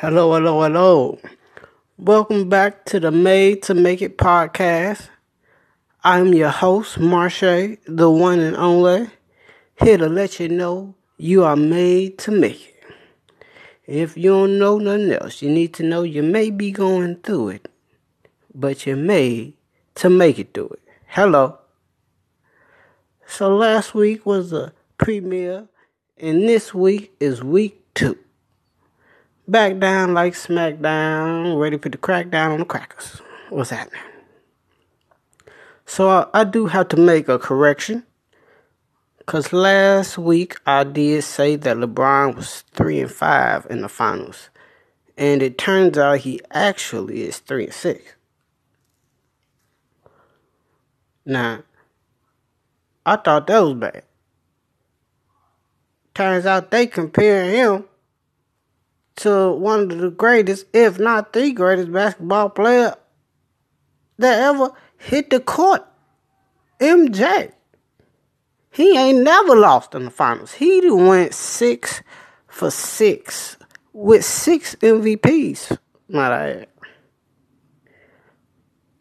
Hello, hello, hello. Welcome back to the Made to Make It podcast. I'm your host, Marsha, the one and only, here to let you know you are made to make it. If you don't know nothing else, you need to know you may be going through it, but you're made to make it through it. Hello. So last week was the premiere, and this week is week two back down like SmackDown, ready for the crackdown on the crackers. What's happening? So I, I do have to make a correction. Cause last week I did say that LeBron was three and five in the finals. And it turns out he actually is three and six. Now, I thought that was bad. Turns out they compare him to one of the greatest, if not the greatest basketball player that ever hit the court. MJ. He ain't never lost in the finals. He went six for six with six MVPs, might I add.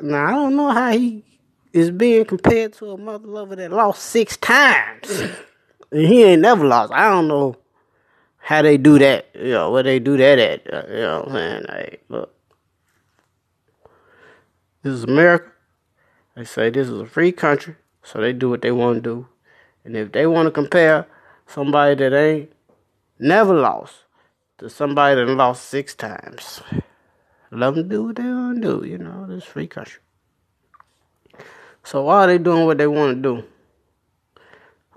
Now I don't know how he is being compared to a mother lover that lost six times. he ain't never lost. I don't know how they do that, you know, where they do that at, you know saying? Like, look, this is America. They say this is a free country, so they do what they want to do. And if they want to compare somebody that ain't never lost to somebody that lost six times, let them do what they want to do, you know, this free country. So why are they doing what they want to do,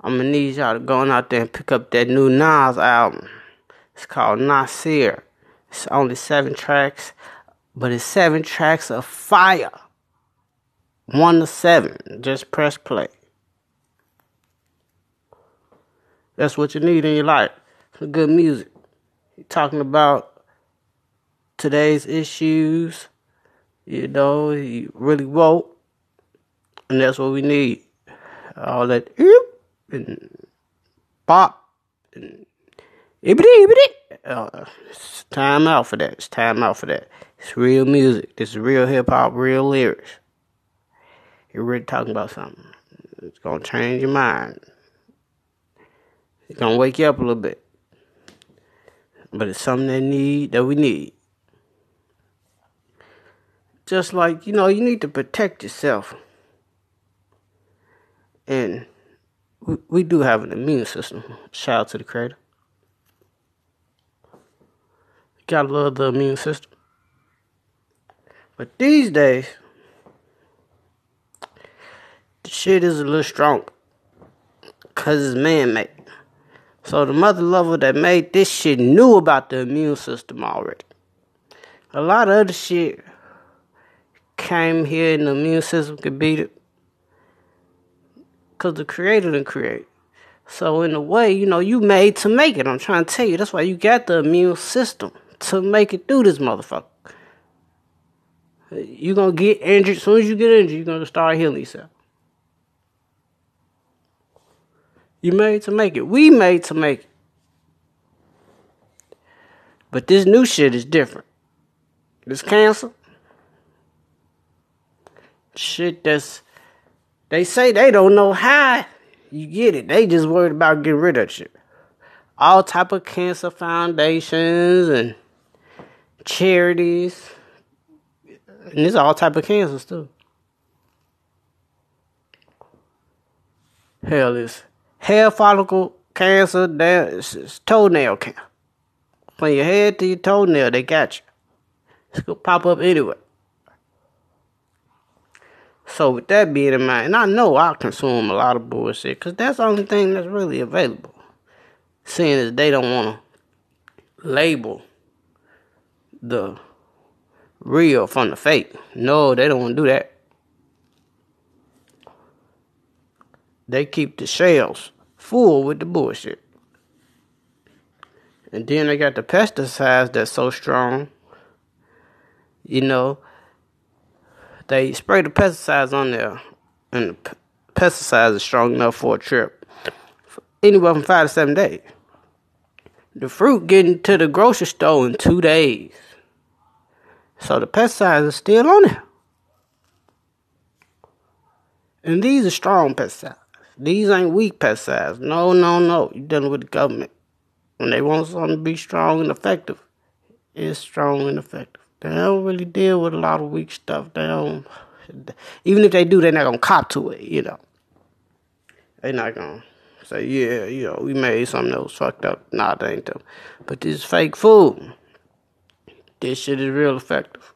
I'm gonna need y'all to go out there and pick up that new Nas album. It's called Nasir. It's only seven tracks, but it's seven tracks of fire. One to seven. Just press play. That's what you need in your life. Some good music. You're talking about today's issues. You know, he really woke. And that's what we need. All that and pop Uh, it's time out for that. It's time out for that. It's real music. This is real hip hop, real lyrics. You're really talking about something. It's gonna change your mind. It's gonna wake you up a little bit. But it's something that need that we need. Just like, you know, you need to protect yourself. And we, we do have an immune system. Shout out to the creator. Gotta love the immune system. But these days, the shit is a little strong. Cause it's man made. So the mother lover that made this shit knew about the immune system already. A lot of other shit came here and the immune system could beat it. Cause the creator didn't create. So in a way, you know, you made to make it. I'm trying to tell you. That's why you got the immune system to make it through this motherfucker. You're gonna get injured. As soon as you get injured, you're gonna start healing yourself. You made to make it. We made to make it. But this new shit is different. This cancer. Shit that's they say they don't know how you get it. They just worried about getting rid of shit. All type of cancer foundations and charities, and there's all type of cancers too. Hell, is hair follicle cancer, there's toenail cancer. From your head to your toenail, they got you. It's gonna pop up anyway. So with that being in mind, and I know I consume a lot of bullshit, cause that's the only thing that's really available. Seeing as they don't wanna label the real from the fake. No, they don't want to do that. They keep the shells full with the bullshit. And then they got the pesticides that's so strong. You know, they spray the pesticides on there, and the pesticides are strong enough for a trip, anywhere from five to seven days. The fruit getting to the grocery store in two days. So the pesticides are still on there. And these are strong pesticides. These ain't weak pesticides. No, no, no. You're dealing with the government. When they want something to be strong and effective, it's strong and effective. They don't really deal with a lot of weak stuff. They don't. Even if they do, they're not gonna cop to it. You know. They're not gonna say, yeah, you know, we made something that was fucked up. Nah, they ain't them. But this fake food, this shit is real effective.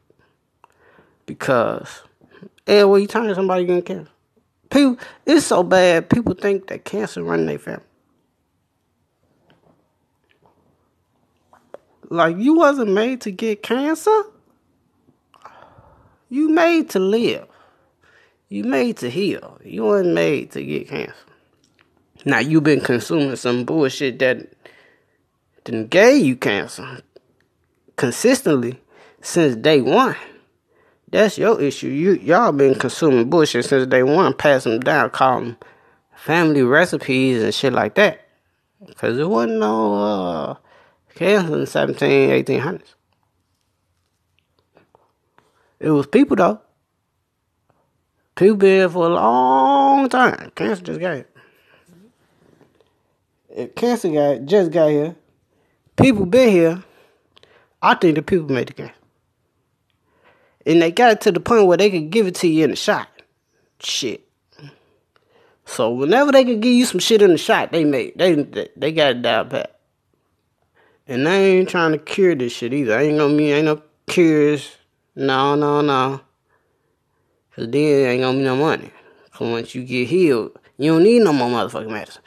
Because, hey, well, you telling somebody getting cancer? People, it's so bad. People think that cancer run their family. Like you wasn't made to get cancer. You made to live. You made to heal. You weren't made to get cancer. Now you've been consuming some bullshit that didn't gave you cancer consistently since day one. That's your issue. You y'all been consuming bullshit since day one, pass them down, call them family recipes and shit like that. Cause it wasn't no uh, cancer in the 17, 1800s. It was people though. People been for a long time. Cancer just got here. If cancer got just got here, people been here. I think the people made the game. And they got it to the point where they could give it to you in a shot. Shit. So whenever they could give you some shit in the shot, they made they they got it down pat. And they ain't trying to cure this shit either. I ain't gonna be ain't no cures. No, no, no. Cause then ain't gonna be no money. Cause once you get healed, you don't need no more motherfucking medicine.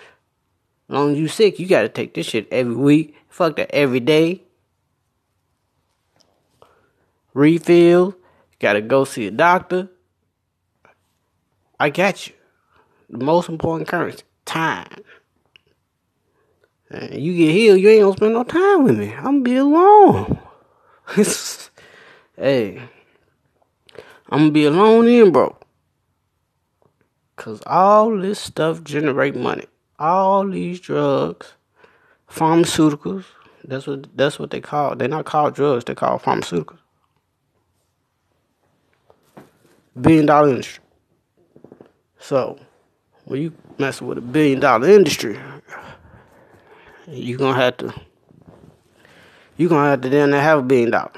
As long as you sick, you gotta take this shit every week. Fuck that every day. Refill. Gotta go see a doctor. I got you. The most important currency, time. And you get healed, you ain't gonna spend no time with me. I'm gonna be alone. hey, I'm gonna be alone in, bro. Cause all this stuff generate money. All these drugs, pharmaceuticals. That's what that's what they call. They're not called drugs. They call pharmaceuticals billion dollar industry. So when you mess with a billion dollar industry, you're gonna have to you're gonna have to then have a billion dollars.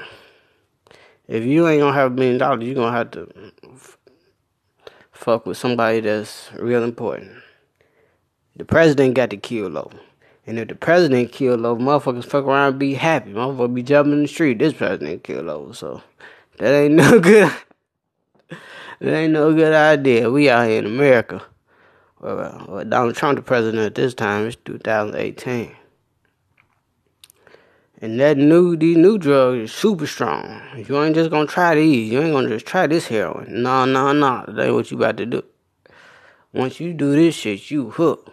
If you ain't gonna have a billion dollars, you're gonna have to f- fuck with somebody that's real important. The president got to kill low. And if the president kill low, motherfuckers fuck around be happy. Motherfuckers be jumping in the street. This president kill low. So that ain't no good. It ain't no good idea. We out here in America. Well, well, Donald Trump the president at this time. It's 2018. And that new these new drugs is super strong. You ain't just gonna try these. You ain't gonna just try this heroin. No, no, no. That ain't what you about to do. Once you do this shit, you hooked.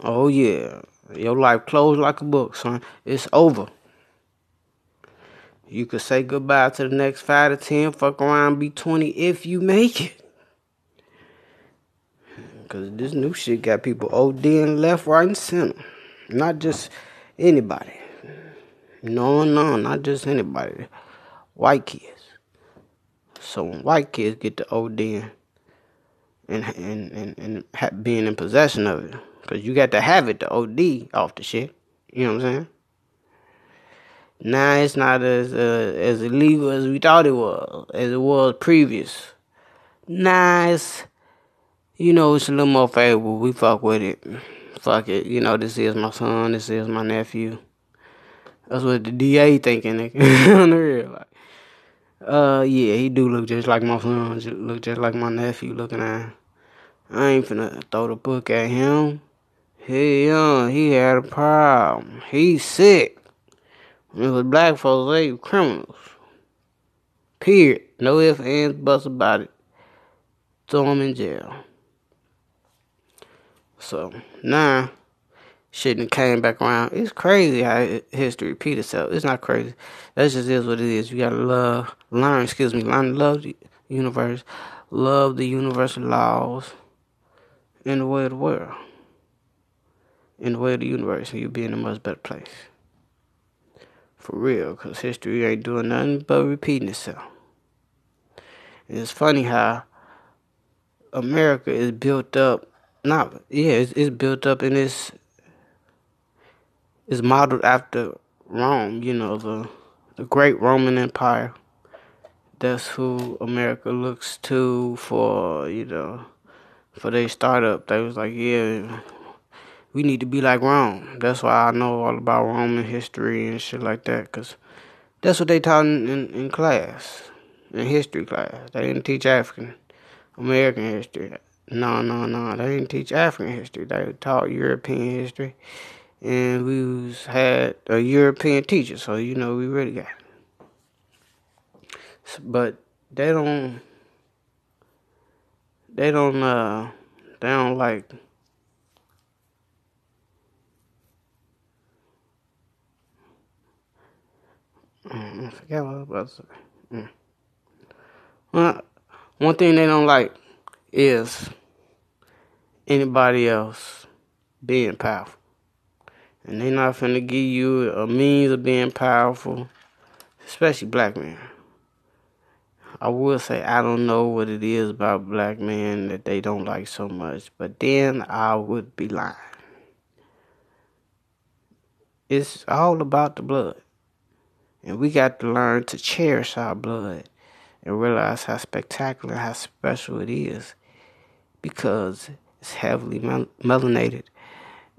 Oh yeah. Your life closed like a book, son. It's over. You could say goodbye to the next five to ten, fuck around, be 20 if you make it. Because this new shit got people ODing left, right, and center. Not just anybody. No, no, not just anybody. White kids. So when white kids get to ODing and, and, and, and being in possession of it, because you got to have it to OD off the shit. You know what I'm saying? Now it's not as uh, as illegal as we thought it was, as it was previous. Now it's, you know, it's a little more favorable. We fuck with it. Fuck it. You know, this is my son. This is my nephew. That's what the DA thinking. on the real, like, uh, yeah, he do look just like my son. Look just like my nephew. Looking at. I ain't finna throw the book at him. He young. He had a problem. He's sick. Because black folks, they criminals. Period. No ifs, ands, buts about it. Throw them in jail. So, now, shit came back around. It's crazy how history repeats itself. It's not crazy. That just is what it is. You gotta love, learn, excuse me, learn to love the universe, love the universal laws, and the way of the world. in the way of the universe, and you'll be in a much better place. For real, because history ain't doing nothing but repeating itself. And it's funny how America is built up, not, yeah, it's, it's built up and it's, it's modeled after Rome, you know, the, the great Roman Empire. That's who America looks to for, you know, for their startup. They was like, yeah, we need to be like Rome. That's why I know all about Roman history and shit like that, because that's what they taught in, in, in, class, in history class. They didn't teach African American history. No, no, no. They didn't teach African history. They taught European history. And we was, had a European teacher, so you know we really got it. But they don't they don't uh they don't like I forgot what I was about to say. Mm. Well, one thing they don't like is anybody else being powerful. And they not finna give you a means of being powerful, especially black men. I will say I don't know what it is about black men that they don't like so much, but then I would be lying. It's all about the blood. And we got to learn to cherish our blood and realize how spectacular, how special it is because it's heavily mel- melanated.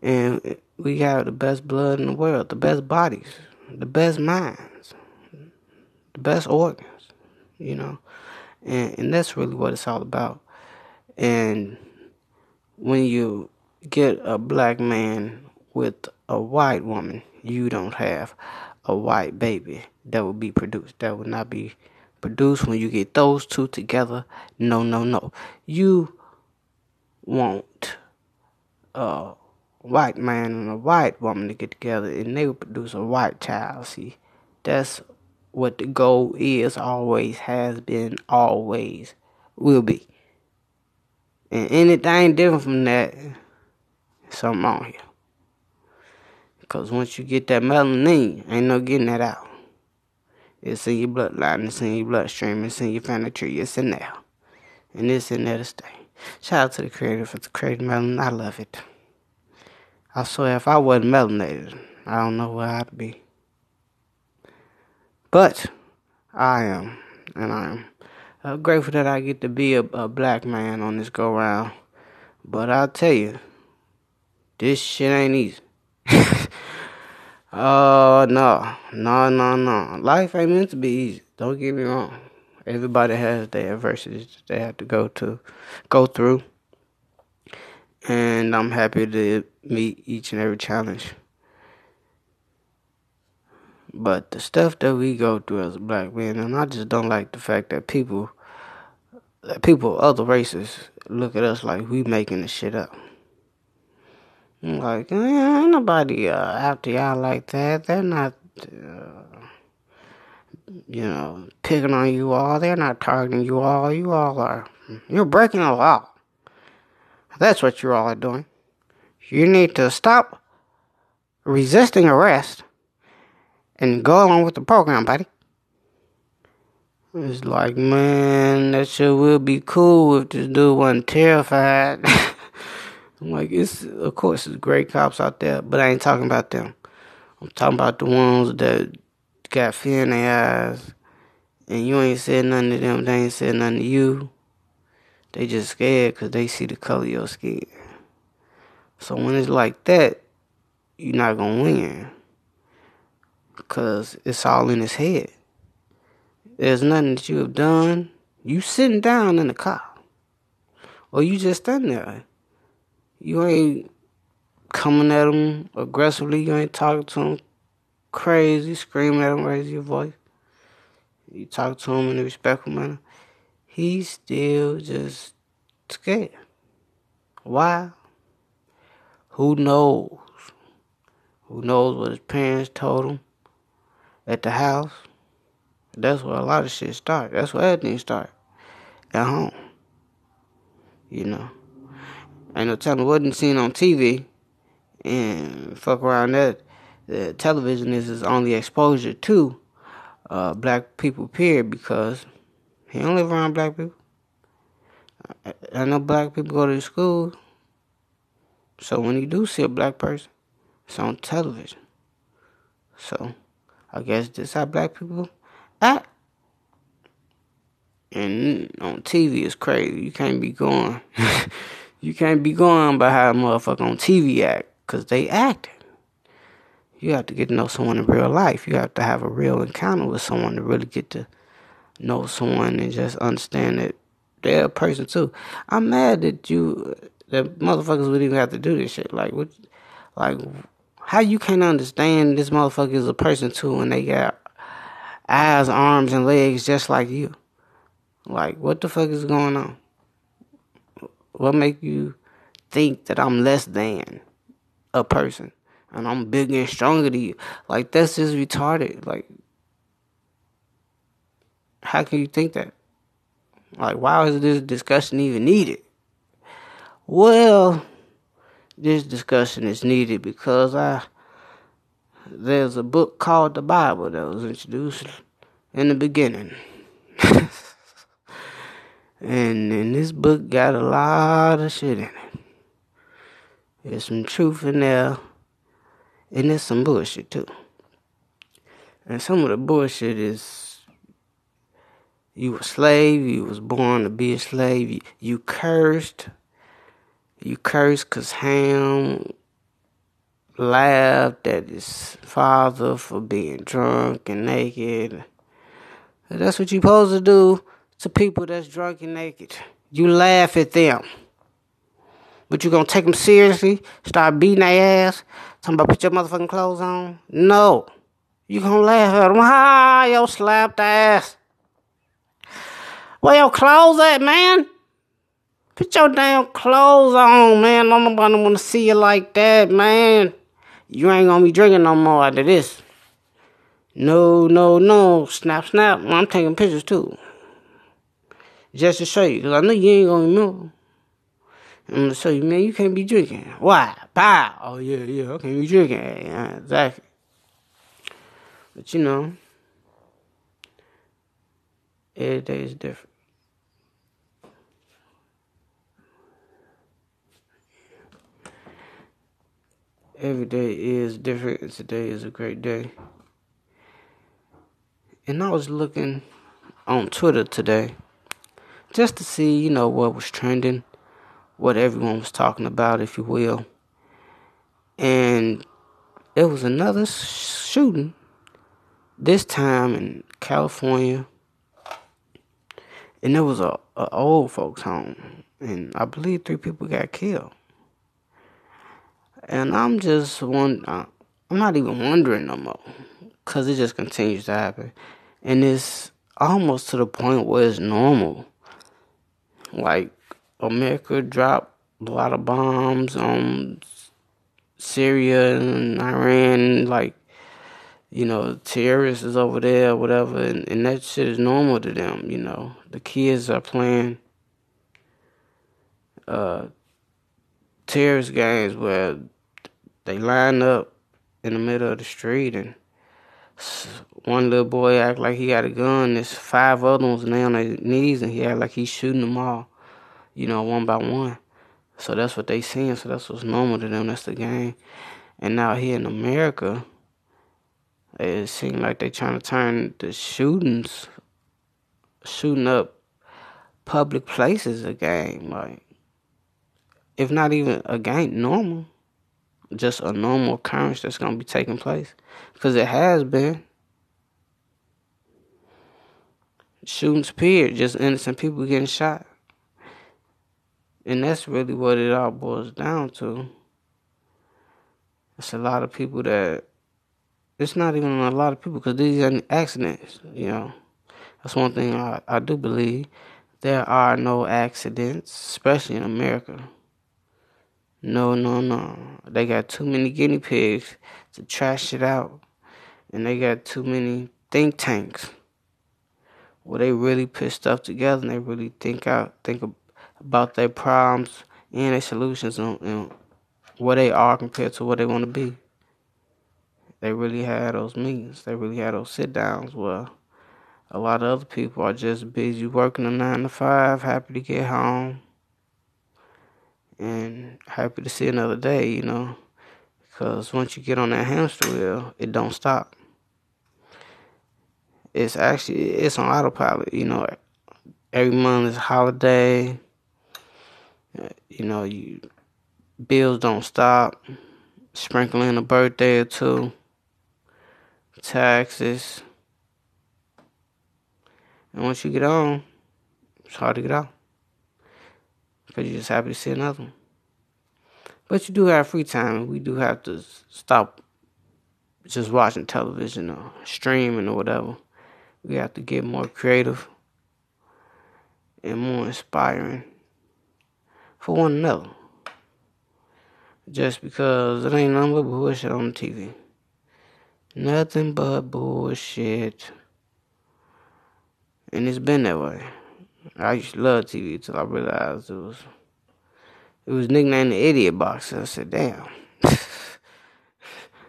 And we have the best blood in the world, the best bodies, the best minds, the best organs you know, and and that's really what it's all about. And when you get a black man with a white woman, you don't have a white baby that will be produced. That will not be produced when you get those two together. No, no, no. You want a white man and a white woman to get together and they will produce a white child. See, that's what the goal is, always has been, always will be. And anything different from that, something wrong here. Because once you get that melanin, ain't no getting that out. It's in your bloodline, it's in your bloodstream, it's in your family tree, it's in there. And it's in there to stay. Shout out to the creator for the creating melanin. I love it. I swear, if I wasn't melanated, I don't know where I'd be. But I am, and I'm uh, grateful that I get to be a, a black man on this go round. But I'll tell you, this shit ain't easy. Uh, no, no, no, no. Life ain't meant to be easy. Don't get me wrong. Everybody has their adversities they have to go to, go through. And I'm happy to meet each and every challenge. But the stuff that we go through as black men, and I just don't like the fact that people, that people other races look at us like we making the shit up. Like, eh, ain't nobody uh, after y'all like that. They're not, uh, you know, picking on you all. They're not targeting you all. You all are, you're breaking the law. That's what you all are doing. You need to stop resisting arrest and go along with the program, buddy. It's like, man, that shit would be cool if this dude wasn't terrified. I'm like, it's of course there's great cops out there, but I ain't talking about them. I'm talking about the ones that got fear in their eyes, and you ain't said nothing to them. They ain't said nothing to you. They just scared because they see the color of your skin. So when it's like that, you're not gonna win because it's all in his head. There's nothing that you have done. You sitting down in the car, or you just standing there. You ain't coming at him aggressively. You ain't talking to him crazy, screaming at him, raising your voice. You talk to him in a respectful manner. He's still just scared. Why? Who knows? Who knows what his parents told him? at the house. That's where a lot of shit start. That's where everything start. At home. You know. Ain't no telling what wasn't seen on TV and fuck around that. The television is his only exposure to uh, black people, period, because he don't live around black people. I, I know black people go to school, so when you do see a black person, it's on television. So I guess this how black people act. And on TV is crazy. You can't be going. you can't be going by how a motherfucker on TV act, cause they acting. You have to get to know someone in real life. You have to have a real encounter with someone to really get to know someone and just understand that they're a person too. I'm mad that you, that motherfuckers would even have to do this shit. Like, what, like, how you can't understand this motherfucker is a person too, and they got eyes, arms, and legs just like you. Like, what the fuck is going on? What make you think that I'm less than a person and I'm bigger and stronger than you? Like, that's just retarded. Like, how can you think that? Like, why is this discussion even needed? Well, this discussion is needed because I there's a book called the Bible that was introduced in the beginning. And and this book got a lot of shit in it. There's some truth in there, and there's some bullshit too. And some of the bullshit is you a slave, you was born to be a slave, you, you cursed you curse because Ham laughed at his father for being drunk and naked. That's what you supposed to do to people that's drunk and naked. You laugh at them. But you gonna take them seriously? Start beating their ass? Talking about put your motherfucking clothes on? No. You gonna laugh at them? Ha! Yo, slapped ass. Where your clothes at, man? Put your damn clothes on, man. Don't nobody wanna see you like that, man. You ain't gonna be drinking no more after this. No, no, no. Snap, snap. I'm taking pictures too. Just to show you, because I know you ain't gonna remember. I'm gonna show you, man, you can't be drinking. Why? Bow. Oh, yeah, yeah, I can't be drinking. Yeah, exactly. But you know, every day is different. every day is different, today is a great day. And I was looking on Twitter today just to see, you know, what was trending, what everyone was talking about, if you will. And it was another shooting, this time in California. And it was a, a old folks home. And I believe three people got killed. And I'm just one. Uh, I'm not even wondering no more, cause it just continues to happen, and it's almost to the point where it's normal. Like America dropped a lot of bombs on Syria and Iran, like you know, terrorists is over there, whatever, and, and that shit is normal to them. You know, the kids are playing uh, terrorist games where they line up in the middle of the street and one little boy act like he got a gun. There's five other ones lay on their knees and he act like he's shooting them all, you know, one by one. So that's what they seeing. So that's what's normal to them. That's the game. And now here in America, it seems like they trying to turn the shootings, shooting up public places a game. Like, if not even a game, normal just a normal occurrence that's going to be taking place. Because it has been. Shootings, period. Just innocent people getting shot. And that's really what it all boils down to. It's a lot of people that. It's not even a lot of people because these are accidents, you know. That's one thing I, I do believe. There are no accidents, especially in America. No, no, no. They got too many guinea pigs to trash it out. And they got too many think tanks where they really put stuff together and they really think out, think about their problems and their solutions and, and where they are compared to where they want to be. They really had those meetings. They really had those sit downs where a lot of other people are just busy working a nine to five, happy to get home, and happy to see another day, you know. Because once you get on that hamster wheel, it don't stop. It's actually it's on autopilot, you know. Every month is holiday. You know, you bills don't stop. Sprinkling a birthday or two. Taxes. And once you get on, it's hard to get out. Because you're just happy to see another one. But you do have free time. We do have to stop just watching television or streaming or whatever. We have to get more creative and more inspiring for one another. Just because it ain't nothing but bullshit on TV. Nothing but bullshit. And it's been that way. I used to love TV until I realized it was it was nicknamed the idiot box. I said, damn.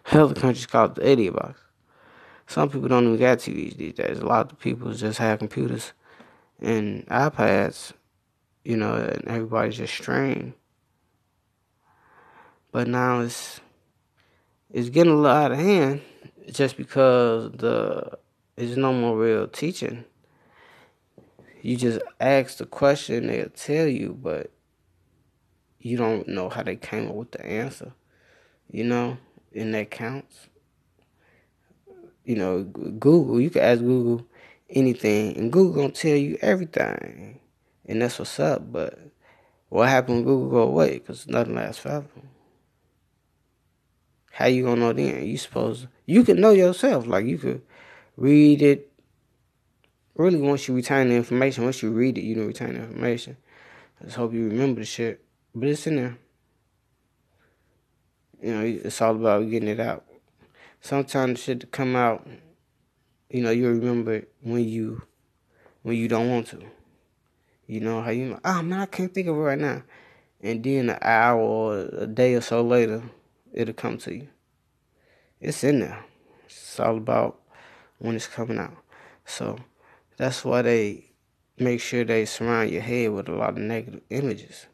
Hell the country's called the idiot box. Some people don't even got TVs these days. A lot of people just have computers and iPads, you know, and everybody's just streaming. But now it's it's getting a little out of hand just because the there's no more real teaching you just ask the question, they'll tell you, but you don't know how they came up with the answer. You know, and that counts. You know, Google, you can ask Google anything, and Google gonna tell you everything, and that's what's up. But what happened when Google go away? Cause nothing lasts forever. How you gonna know then? You supposed you can know yourself. Like you could read it, really once you retain the information, once you read it, you don't retain the information. I just hope you remember the shit. But it's in there. You know, it's all about getting it out. Sometimes shit to come out, you know, you remember when you when you don't want to. You know how you oh man, I can't think of it right now. And then an hour or a day or so later, it'll come to you. It's in there. It's all about when it's coming out. So that's why they make sure they surround your head with a lot of negative images.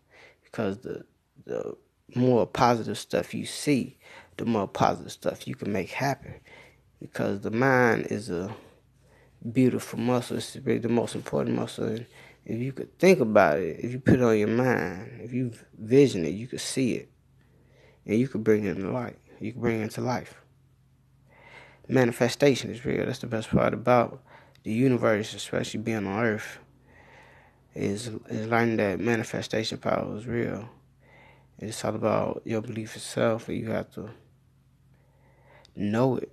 Because the the more positive stuff you see, the more positive stuff you can make happen. Because the mind is a beautiful muscle. It's really the most important muscle. And if you could think about it, if you put it on your mind, if you vision it, you could see it. And you could bring it into light. You can bring it into life. Manifestation is real. That's the best part about the universe, especially being on Earth, is is learning that manifestation power is real. It's all about your belief itself, and you have to know it.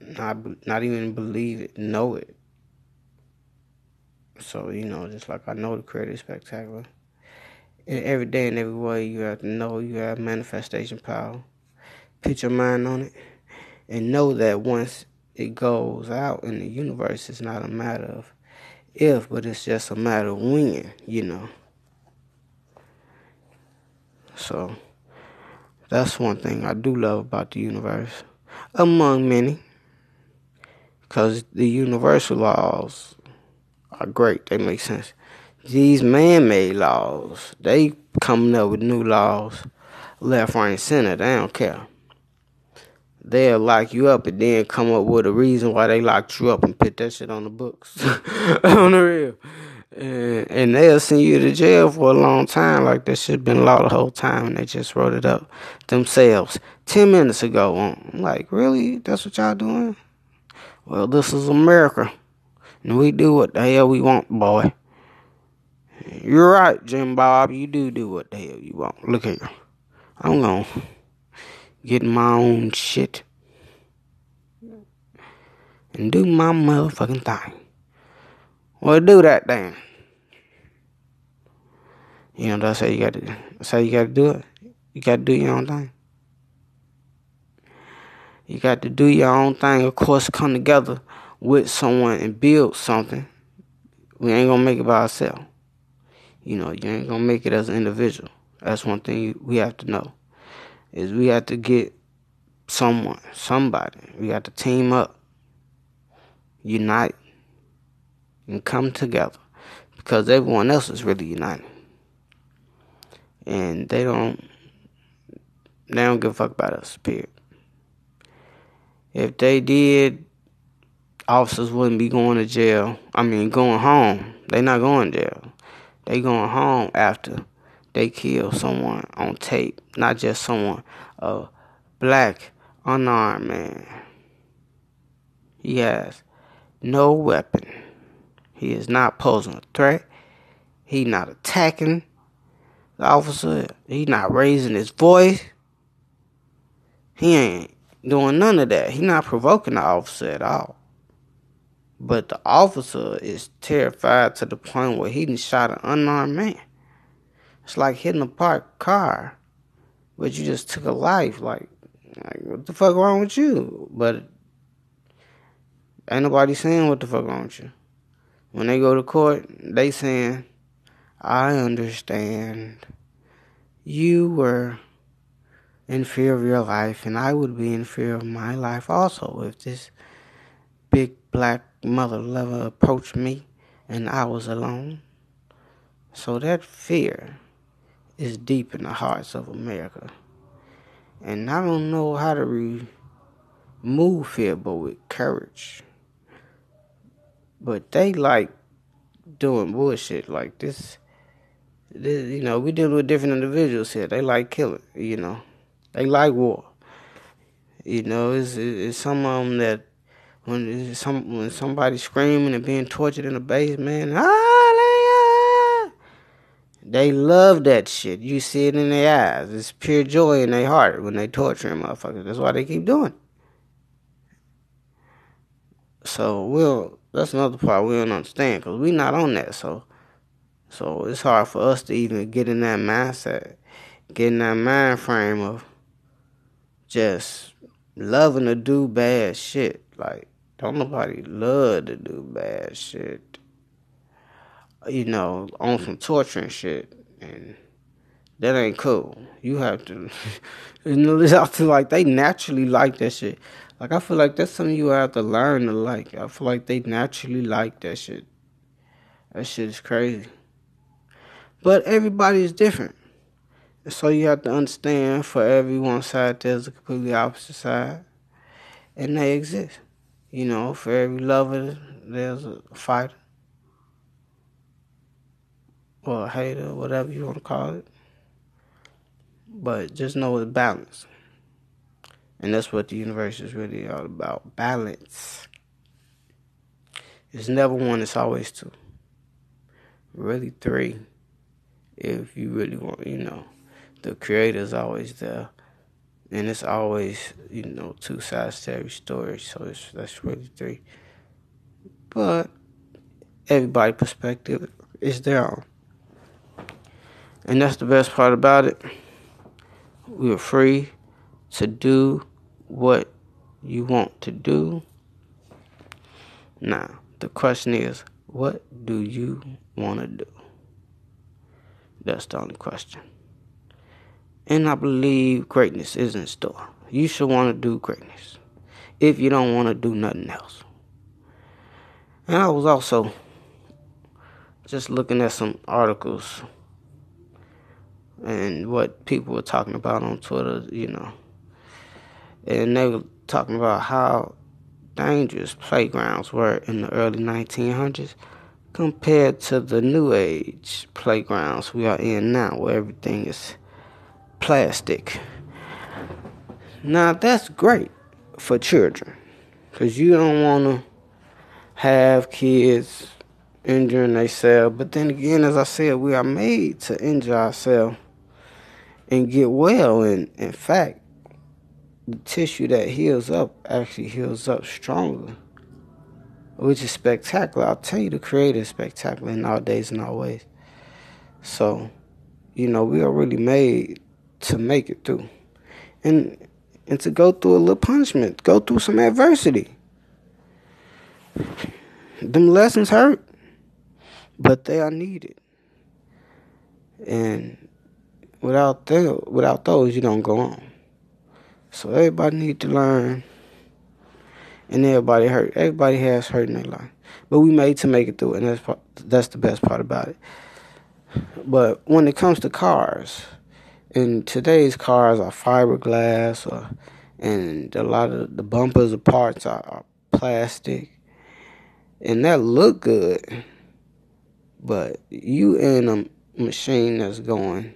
Not not even believe it, know it. So you know, just like I know the creator is spectacular. And every day and every way, you have to know you have manifestation power. Put your mind on it, and know that once it goes out in the universe. It's not a matter of if, but it's just a matter of when, you know. So that's one thing I do love about the universe, among many. Because the universal laws are great, they make sense. These man made laws, they coming up with new laws, left, right, and center, they don't care they'll lock you up and then come up with a reason why they locked you up and put that shit on the books. on the real. And, and they'll send you to jail for a long time, like that shit been law the whole time, and they just wrote it up themselves ten minutes ago. I'm like, really? That's what y'all doing? Well, this is America, and we do what the hell we want, boy. You're right, Jim Bob. You do do what the hell you want. Look here, I'm gonna get my own shit and do my motherfucking thing. Well, do that then. You know, that's how you got to. That's how you got to do it. You got to do your own thing. You got to do your own thing. Of course, come together with someone and build something. We ain't gonna make it by ourselves. You know, you ain't gonna make it as an individual. That's one thing we have to know. Is we have to get someone, somebody. We have to team up, unite, and come together because everyone else is really united, and they don't. They don't give a fuck about us. Period. If they did, officers wouldn't be going to jail. I mean, going home. They not going to jail. They going home after they kill someone on tape, not just someone, a black unarmed man. He has no weapon. He is not posing a threat. He not attacking the officer. He not raising his voice. He ain't doing none of that. He not provoking the officer at all. But the officer is terrified to the point where he didn't shot an unarmed man. It's like hitting a parked car, but you just took a life. Like, like what the fuck wrong with you? But ain't nobody saying what the fuck wrong with you. When they go to court, they saying, I understand. You were in fear of your life, and I would be in fear of my life also if this big black mother lover approached me and I was alone. So that fear is deep in the hearts of America. And I don't know how to remove fear, but with courage. But they like doing bullshit like this. this you know, we deal with different individuals here. They like killing, you know. They like war. You know, it's, it's some of them that when some when somebody's screaming and being tortured in the basement, hallelujah, they love that shit. You see it in their eyes. It's pure joy in their heart when they torturing motherfuckers. That's why they keep doing. It. So we'll that's another part we don't understand because we not on that. So so it's hard for us to even get in that mindset, get in that mind frame of just loving to do bad shit. Like don't nobody love to do bad shit. You know, on some torturing shit. And that ain't cool. You have to, you know, out to like they naturally like that shit. Like I feel like that's something you have to learn to like. I feel like they naturally like that shit. That shit is crazy. But everybody is different. So you have to understand for every one side there's a completely opposite side. And they exist. You know, for every lover, there's a fighter or a hater, whatever you want to call it. But just know it's balance. And that's what the universe is really all about balance. It's never one, it's always two. Really, three. If you really want, you know, the creator's always there and it's always you know two sides to every story so it's that's really three but everybody perspective is their own and that's the best part about it we are free to do what you want to do now the question is what do you want to do that's the only question and I believe greatness is in store. You should want to do greatness if you don't want to do nothing else. And I was also just looking at some articles and what people were talking about on Twitter, you know. And they were talking about how dangerous playgrounds were in the early 1900s compared to the new age playgrounds we are in now, where everything is plastic. Now that's great for children because you don't want to have kids injuring themselves. But then again, as I said, we are made to injure ourselves and get well. And in fact, the tissue that heals up actually heals up stronger, which is spectacular. I'll tell you, the Creator is spectacular in all days and all ways. So, you know, we are really made to make it through. And and to go through a little punishment, go through some adversity. Them lessons hurt, but they are needed. And without them, without those, you don't go on. So everybody need to learn. And everybody hurt. Everybody has hurt in their life. But we made to make it through, and that's that's the best part about it. But when it comes to cars, and today's cars are fiberglass, or and a lot of the bumpers and parts are, are plastic, and that look good. But you in a machine that's going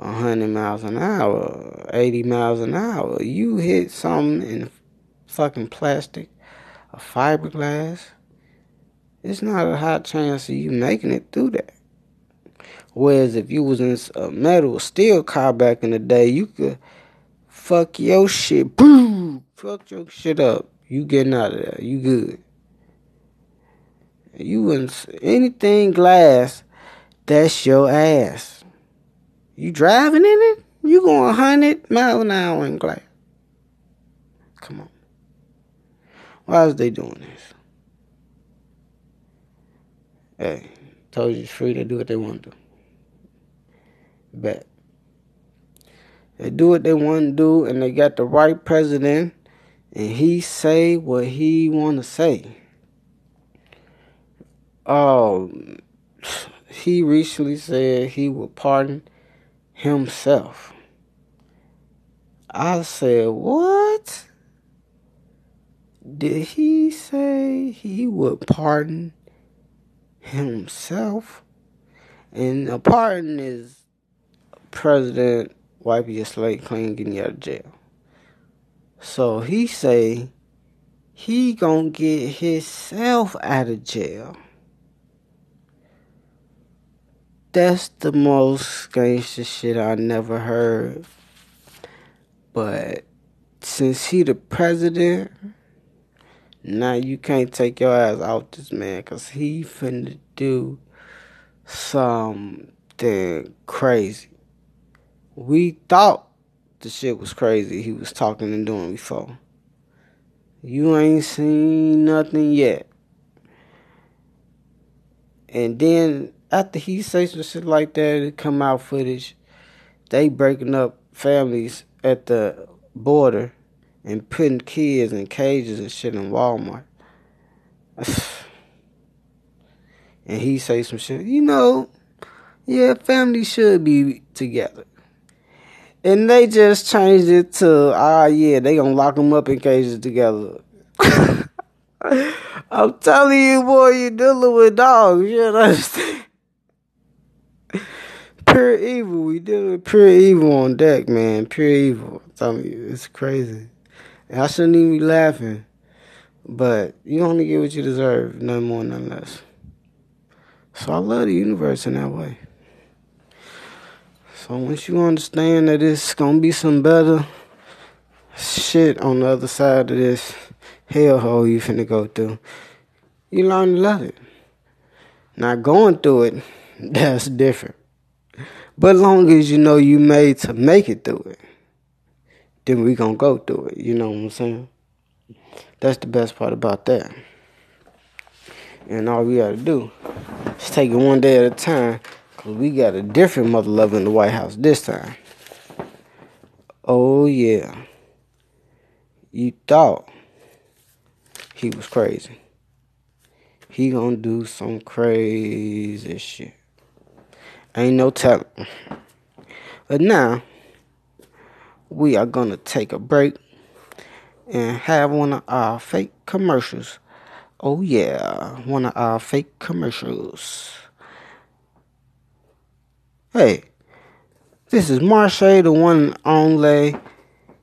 100 miles an hour, 80 miles an hour, you hit something in fucking plastic, a fiberglass, it's not a high chance of you making it through that. Whereas if you was in a metal steel car back in the day, you could fuck your shit, boom, fuck your shit up. You getting out of there. You good. You in anything glass, that's your ass. You driving in it? You going 100 miles an hour in glass. Come on. Why is they doing this? Hey, told you it's free to do what they want to. Bet. They do what they want to do, and they got the right president, and he say what he want to say. Oh, he recently said he would pardon himself. I said, what? Did he say he would pardon himself? And a pardon is president wiping your slate clean, getting you out of jail. So he say he gonna get himself out of jail. That's the most gangster shit I never heard. But since he the president, now you can't take your ass out this man, cause he finna do something crazy. We thought the shit was crazy he was talking and doing before. You ain't seen nothing yet. And then after he say some shit like that, it come out footage. They breaking up families at the border and putting kids in cages and shit in Walmart. and he say some shit, you know, yeah, family should be together. And they just changed it to, ah, yeah, they gonna lock them up in cages together. I'm telling you, boy, you're dealing with dogs. You understand? Pure evil. We deal with pure evil on deck, man. Pure evil. Telling you, it's crazy. And I shouldn't even be laughing. But you only get what you deserve, none more, none less. So I love the universe in that way. So once you understand that it's gonna be some better shit on the other side of this hellhole you finna go through, you learn to love it. Not going through it, that's different. But long as you know you made to make it through it, then we gonna go through it. You know what I'm saying? That's the best part about that. And all we gotta do is take it one day at a time, cause we got a different mother lover in the White House this time. Oh yeah. You thought he was crazy. He gonna do some crazy shit. Ain't no telling. But now, we are gonna take a break and have one of our fake commercials. Oh, yeah, one of our fake commercials. Hey, this is Marche, the one and only,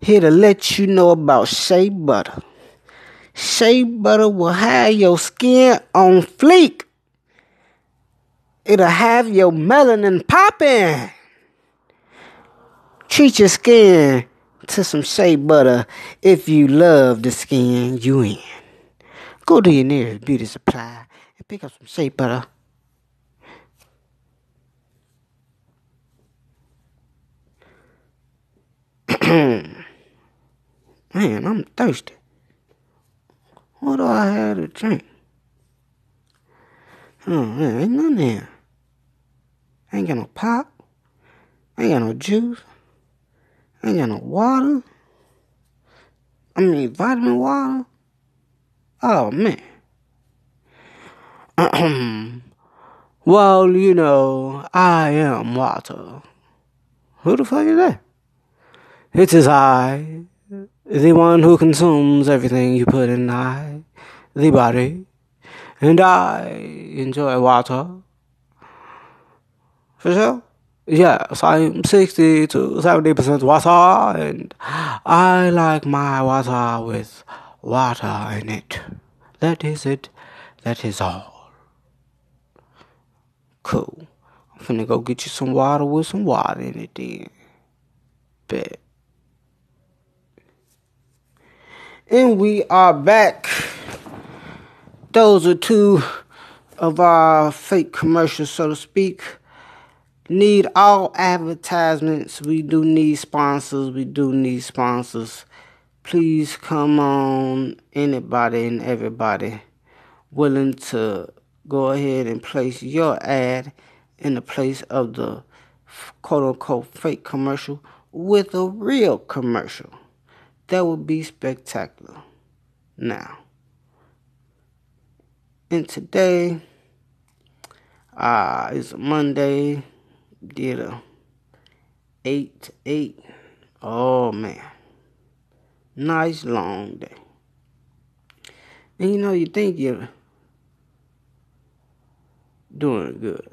here to let you know about Shea Butter. Shea Butter will have your skin on fleek. It'll have your melanin popping. Treat your skin to some shea butter if you love the skin you in. Go to your nearest beauty supply and pick up some shea butter. Man, I'm thirsty. What do I have to drink? Oh, man, ain't nothing here. Ain't got no pop. Ain't got no juice. Ain't got no water. I mean, vitamin water? Oh, man. well, you know, I am water. Who the fuck is that? It is I, the one who consumes everything you put in I, the body, and I enjoy water. For sure? Yes, I'm 60 to 70% water, and I like my water with water in it. That is it. That is all. Cool. I'm finna go get you some water with some water in it then. Bet. And we are back. Those are two of our fake commercials, so to speak need all advertisements. We do need sponsors. We do need sponsors. Please come on, anybody and everybody willing to go ahead and place your ad in the place of the quote unquote fake commercial with a real commercial. That would be spectacular. Now, and today, uh, it's Monday did a eight eight. Oh man, nice long day. And you know you think you're doing good,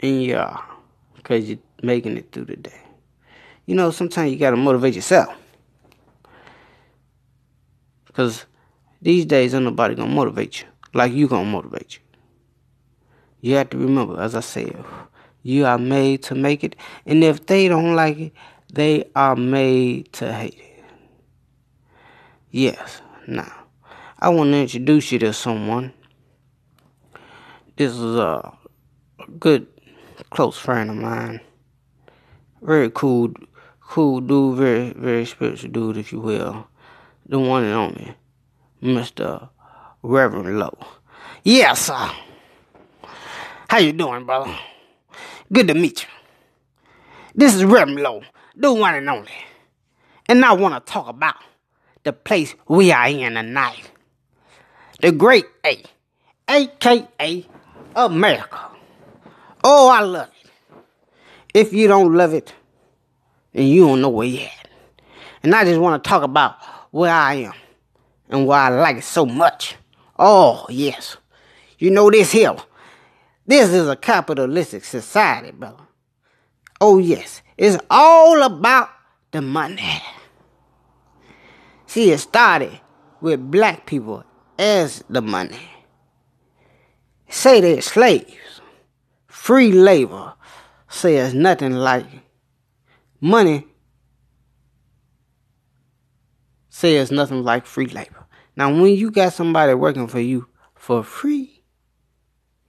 and you are, because you're making it through the day. You know sometimes you gotta motivate yourself, because these days ain't nobody gonna motivate you like you gonna motivate you. You have to remember, as I said, you are made to make it. And if they don't like it, they are made to hate it. Yes. Now, I want to introduce you to someone. This is a good, close friend of mine. Very cool, cool dude. Very, very spiritual dude, if you will. The one and only, Mr. Reverend Lowe. Yes, sir. How you doing, brother? Good to meet you. This is Remlo, the one and only. And I want to talk about the place we are in tonight. The great A, aka America. Oh, I love it. If you don't love it, then you don't know where you're at. And I just want to talk about where I am and why I like it so much. Oh, yes. You know this here this is a capitalistic society, brother. Oh, yes. It's all about the money. See, it started with black people as the money. Say they're slaves. Free labor says nothing like money says nothing like free labor. Now, when you got somebody working for you for free,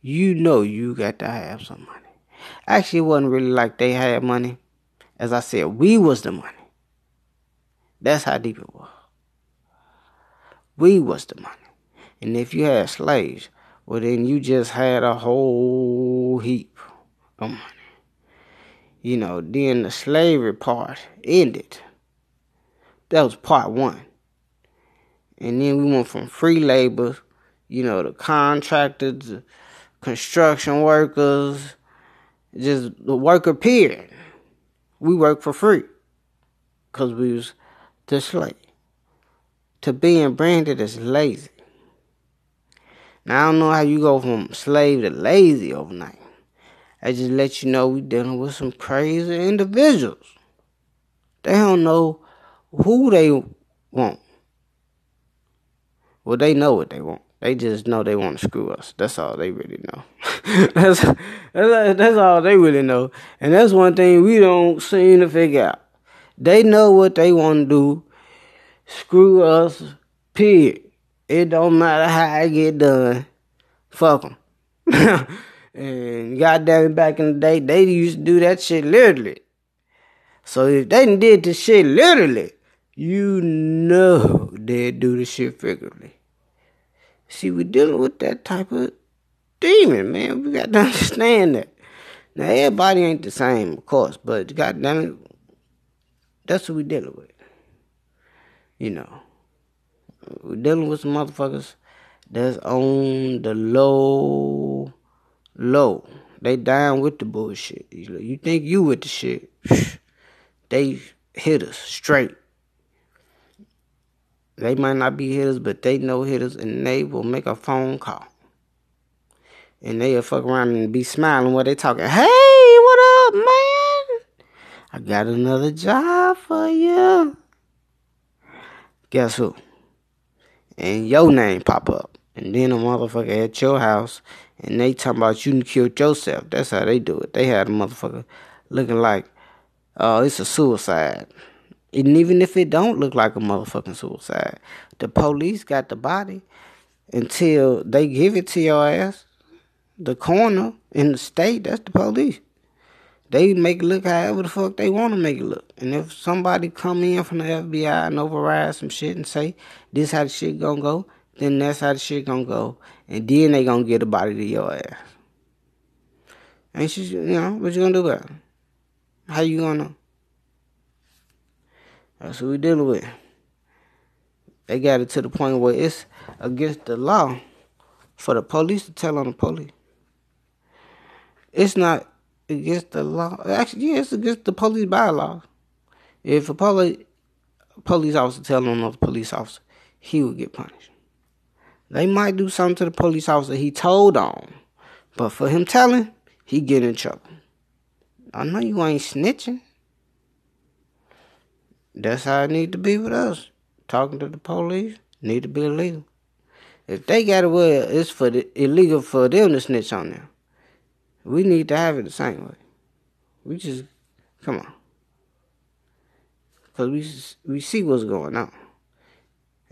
you know you got to have some money. Actually, it wasn't really like they had money. As I said, we was the money. That's how deep it was. We was the money. And if you had slaves, well then you just had a whole heap of money. You know, then the slavery part ended. That was part one. And then we went from free labor, you know, the contractors, construction workers, just the worker period. We work for free because we was the slave. To being branded as lazy. Now I don't know how you go from slave to lazy overnight. I just let you know we dealing with some crazy individuals. They don't know who they want. Well, they know what they want. They just know they want to screw us. That's all they really know. that's, that's that's all they really know. And that's one thing we don't seem to figure out. They know what they want to do. Screw us. Period. It don't matter how I get done. Fuck them. and goddamn, it, back in the day, they used to do that shit literally. So if they did the shit literally, you know they'd do the shit figuratively. See, we're dealing with that type of demon, man. We got to understand that. Now, everybody ain't the same, of course, but goddamn it, that's what we're dealing with. you know, we're dealing with some motherfuckers that's on the low, low. They down with the bullshit. You think you with the shit? They hit us straight. They might not be hitters, but they know hitters, and they will make a phone call. And they'll fuck around and be smiling while they talking. Hey, what up, man? I got another job for you. Guess who? And your name pop up. And then a motherfucker at your house and they talking about you killed yourself. That's how they do it. They had a motherfucker looking like, oh, it's a suicide. And even if it don't look like a motherfucking suicide, the police got the body until they give it to your ass. The coroner in the state, that's the police. They make it look however the fuck they want to make it look. And if somebody come in from the FBI and override some shit and say this how the shit gonna go, then that's how the shit gonna go. And then they gonna get the body to your ass. And you, you know, what you gonna do about it? How you gonna? That's what we dealing with. They got it to the point where it's against the law for the police to tell on the police. It's not against the law. Actually, yeah, it's against the police bylaws. If a police police officer tell on another police officer, he would get punished. They might do something to the police officer he told on, but for him telling, he get in trouble. I know you ain't snitching. That's how it need to be with us. Talking to the police need to be illegal. If they got it where it's for the, illegal for them to snitch on them, we need to have it the same way. We just come on, cause we we see what's going on.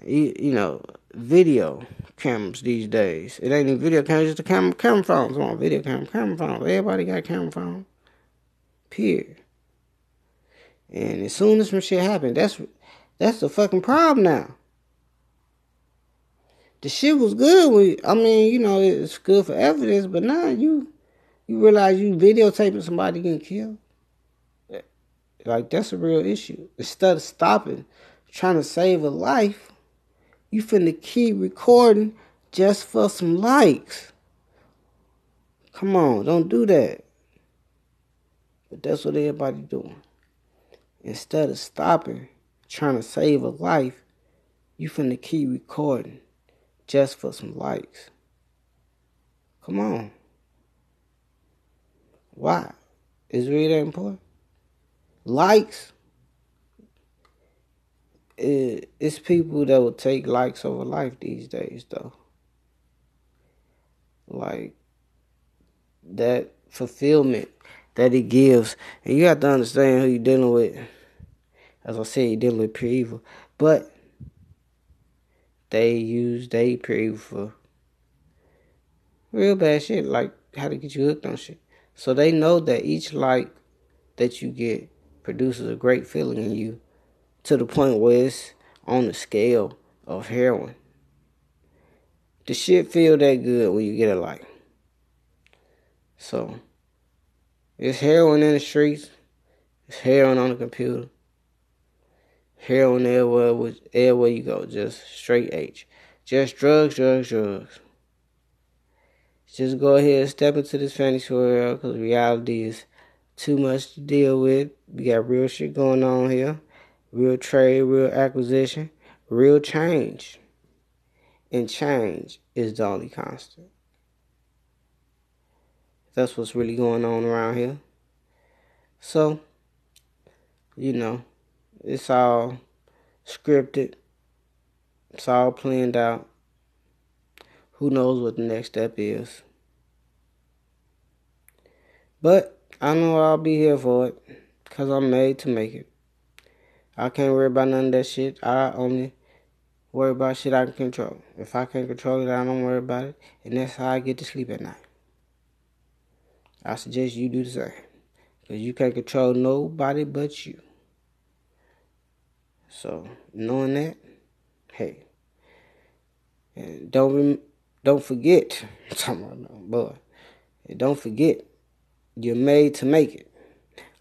You, you know, video cameras these days. It ain't even video cameras, it's the camera camera phones. on video camera camera phones. Everybody got camera phones. Period. And as soon as some shit happened, that's that's the fucking problem now. The shit was good. When, I mean, you know, it's good for evidence, but now you you realize you videotaping somebody getting killed. Like that's a real issue. Instead of stopping, trying to save a life, you finna keep recording just for some likes. Come on, don't do that. But that's what everybody doing. Instead of stopping, trying to save a life, you finna keep recording just for some likes. Come on. Why? Is it really that important? Likes. it's people that will take likes over life these days, though. Like that fulfillment that he gives. And you have to understand who you're dealing with. As I said, you're dealing with pure evil. But they use they pure evil for real bad shit, like how to get you hooked on shit. So they know that each like that you get produces a great feeling in you to the point where it's on the scale of heroin. The shit feel that good when you get a like. So it's heroin in the streets. It's heroin on the computer. Heroin everywhere, everywhere you go. Just straight H. Just drugs, drugs, drugs. Just go ahead and step into this fantasy world because reality is too much to deal with. We got real shit going on here. Real trade, real acquisition, real change. And change is the only constant. That's what's really going on around here. So, you know, it's all scripted. It's all planned out. Who knows what the next step is. But I know I'll be here for it. Because I'm made to make it. I can't worry about none of that shit. I only worry about shit I can control. If I can't control it, I don't worry about it. And that's how I get to sleep at night. I suggest you do the same. Because you can't control nobody but you. So, knowing that, hey, and don't rem- don't forget, boy, don't forget, you're made to make it.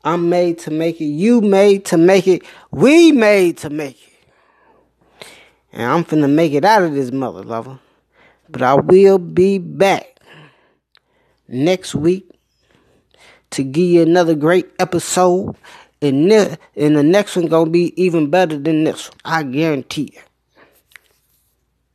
I'm made to make it. You made to make it. We made to make it. And I'm finna make it out of this mother lover. But I will be back next week to give you another great episode. And, ne- and the next one gonna be even better than this one. I guarantee you.